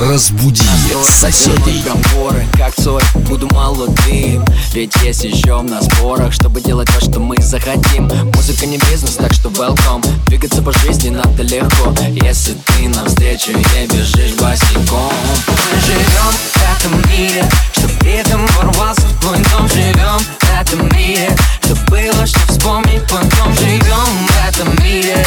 Разбуди соседей. Разговоры, как соль, буду молодым. Ведь есть еще на спорах, чтобы делать то, что мы захотим. Музыка не бизнес, так что welcome. Двигаться по жизни надо легко, если ты навстречу не бежишь босиком. Мы живем в этом мире, чтобы при этом ворвался в твой дом. Живем в этом мире, что было, что вспомнить потом. Живем в этом мире.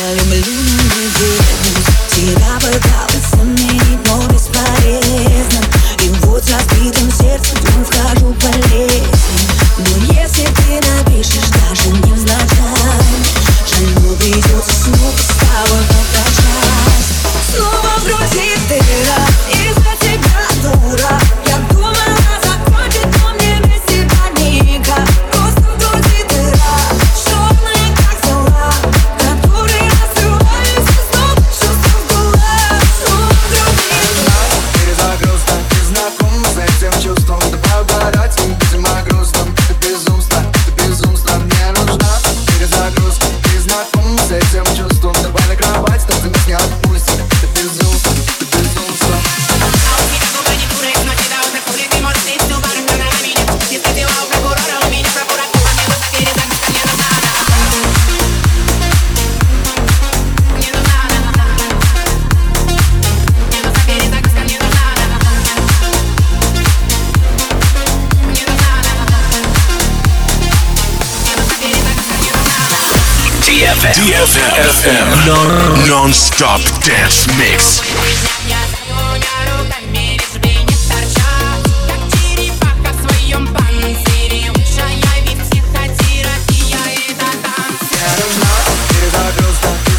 Now you're ballooning with the heavens. See it all. Non-stop dance mix.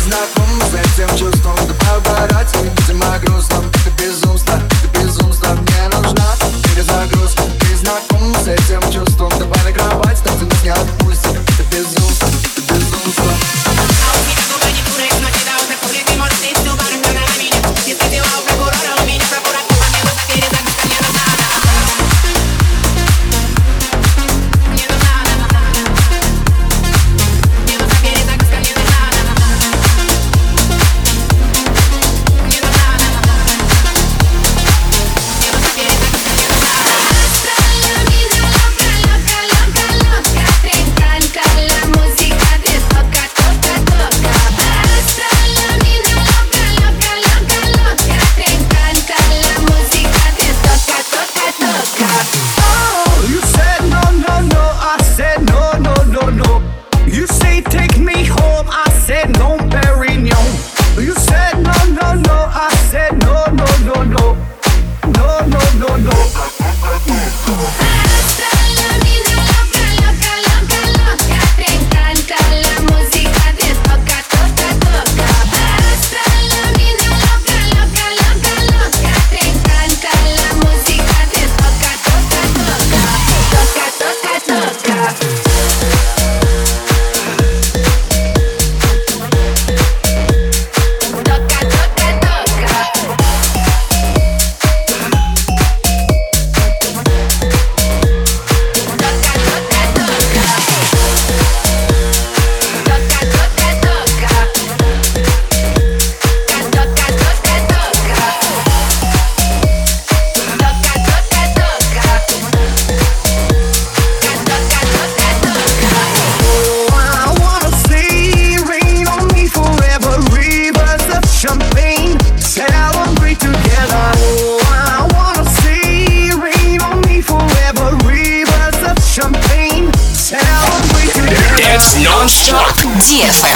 Знаком с этим чувством, да видимо, грустно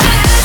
Yeah.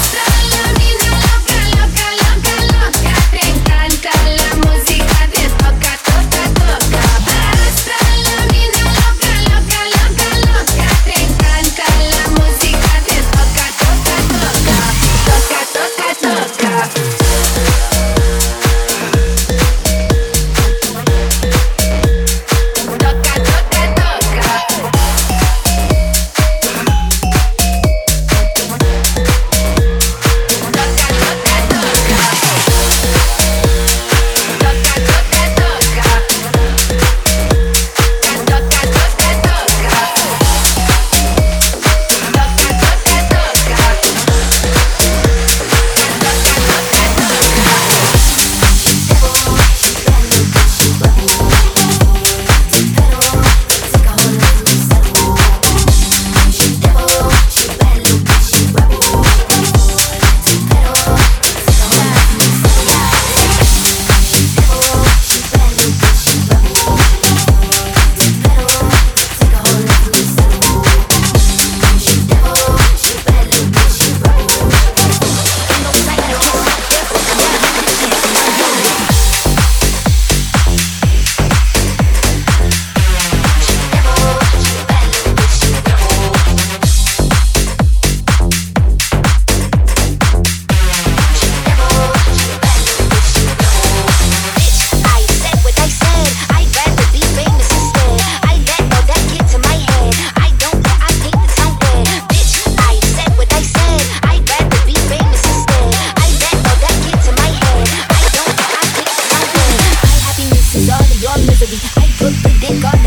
misery. I could predict on.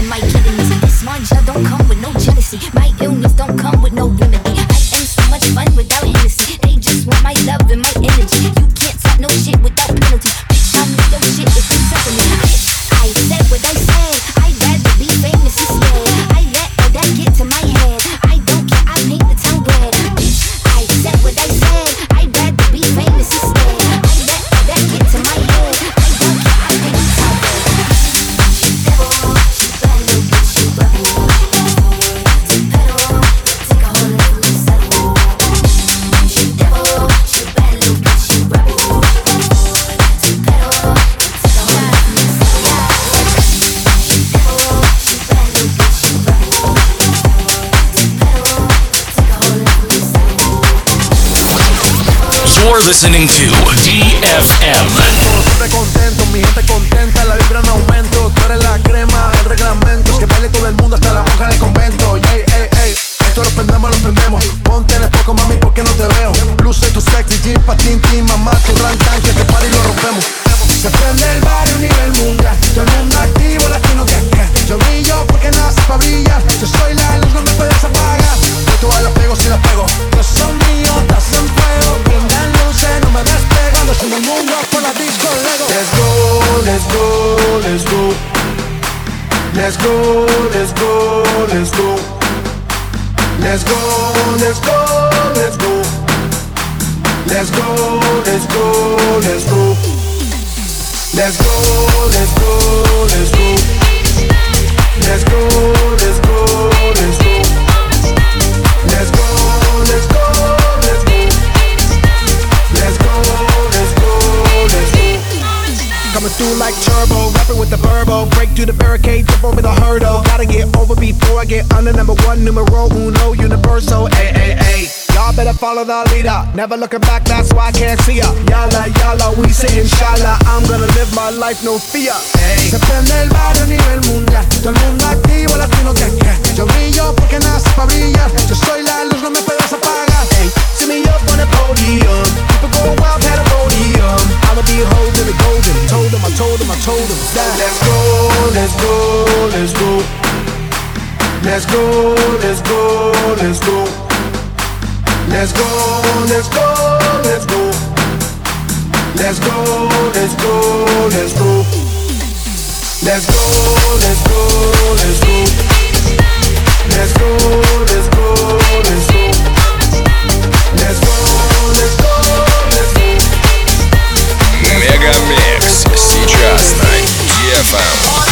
Listening to DFM. Siempre contento, mi gente contenta, la vibra en aumento. Tú eres la crema, el reglamento. Que baile todo el mundo, hasta la monja del convento. Esto lo prendemos, lo prendemos. Ponte en el poco, mami, porque no te veo. Luce tu sexy, jean, patín, team, mamá, tu rantan, que te pari y lo rompemos. Rapping with the verbo. Break through the barricade, jump over the hurdle. Gotta get over before I get under number one, numero uno, universal. A A A. Y'all better follow the leader. Never looking back, that's why I can't see ya. Yala, yala, we say inshallah. I'm gonna live my life, no fear. Hey. Se prende el barrio a nivel mundial. Todo el mundo activo, latino que que. Yo brillo porque nace para brillar. Yo soy la luz, no me puedes apagar. Hey. See me up on the podium. People go wild, podium. I'ma be holding the golden. Told them, I told them, I told them. That. Let's go, let's go. Let's go, let's go, let's go. Let's go, let's go, let's go. Let's go, let's go, let's go. Let's go, let's go, let's go. Let's go, let's go, let's go. Let's go, let's go, let's go. Мегамикс сейчас на DFM.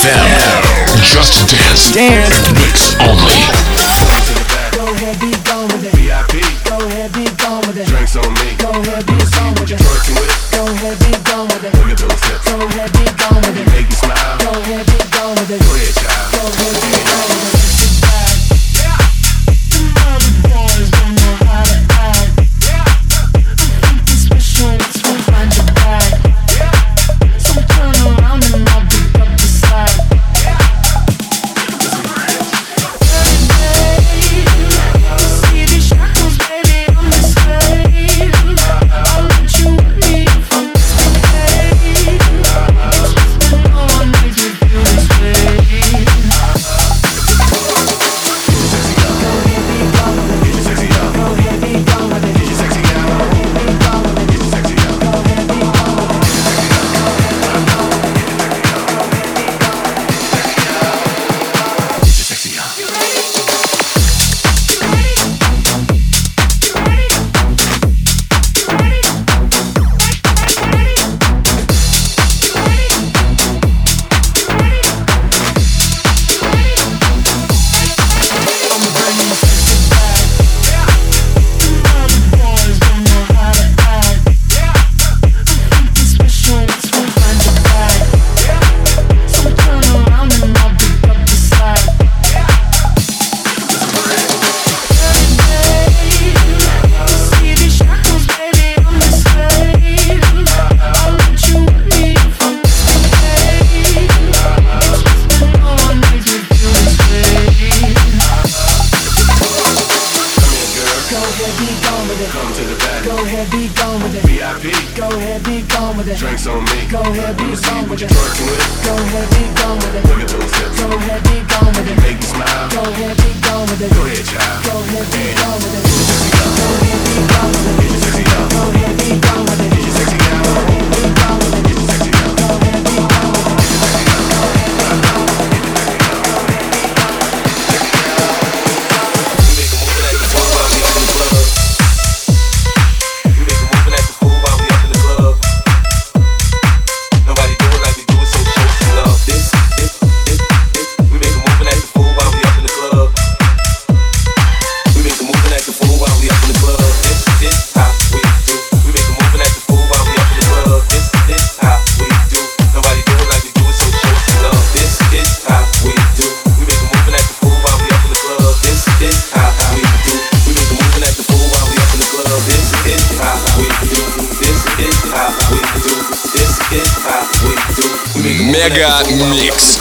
DFM. Just to dance. Dance. Mix only. Go ahead, be gone with it. VIP. Go ahead, be gone with it. Drinks on me. Go ahead, be gone with it. Twerking with it. Go ahead, be on me. Go ahead, be a song with your. With mix.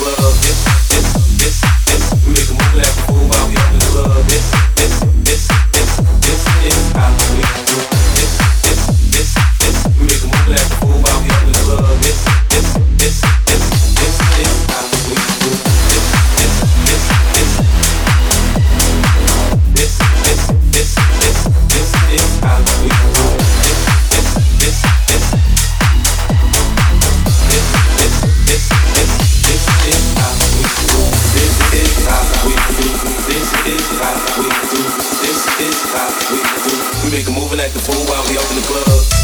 nigga moving like the fool while we open the club.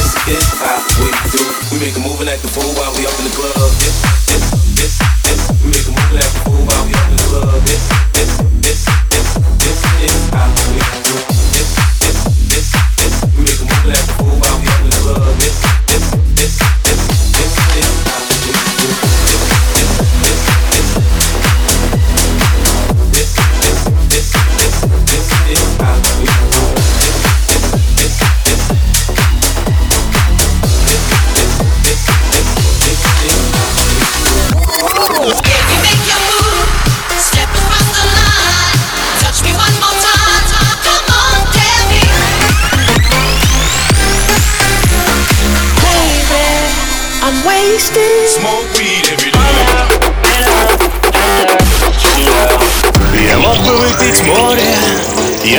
This is how we do. We make a move and act the fool while we up in the club.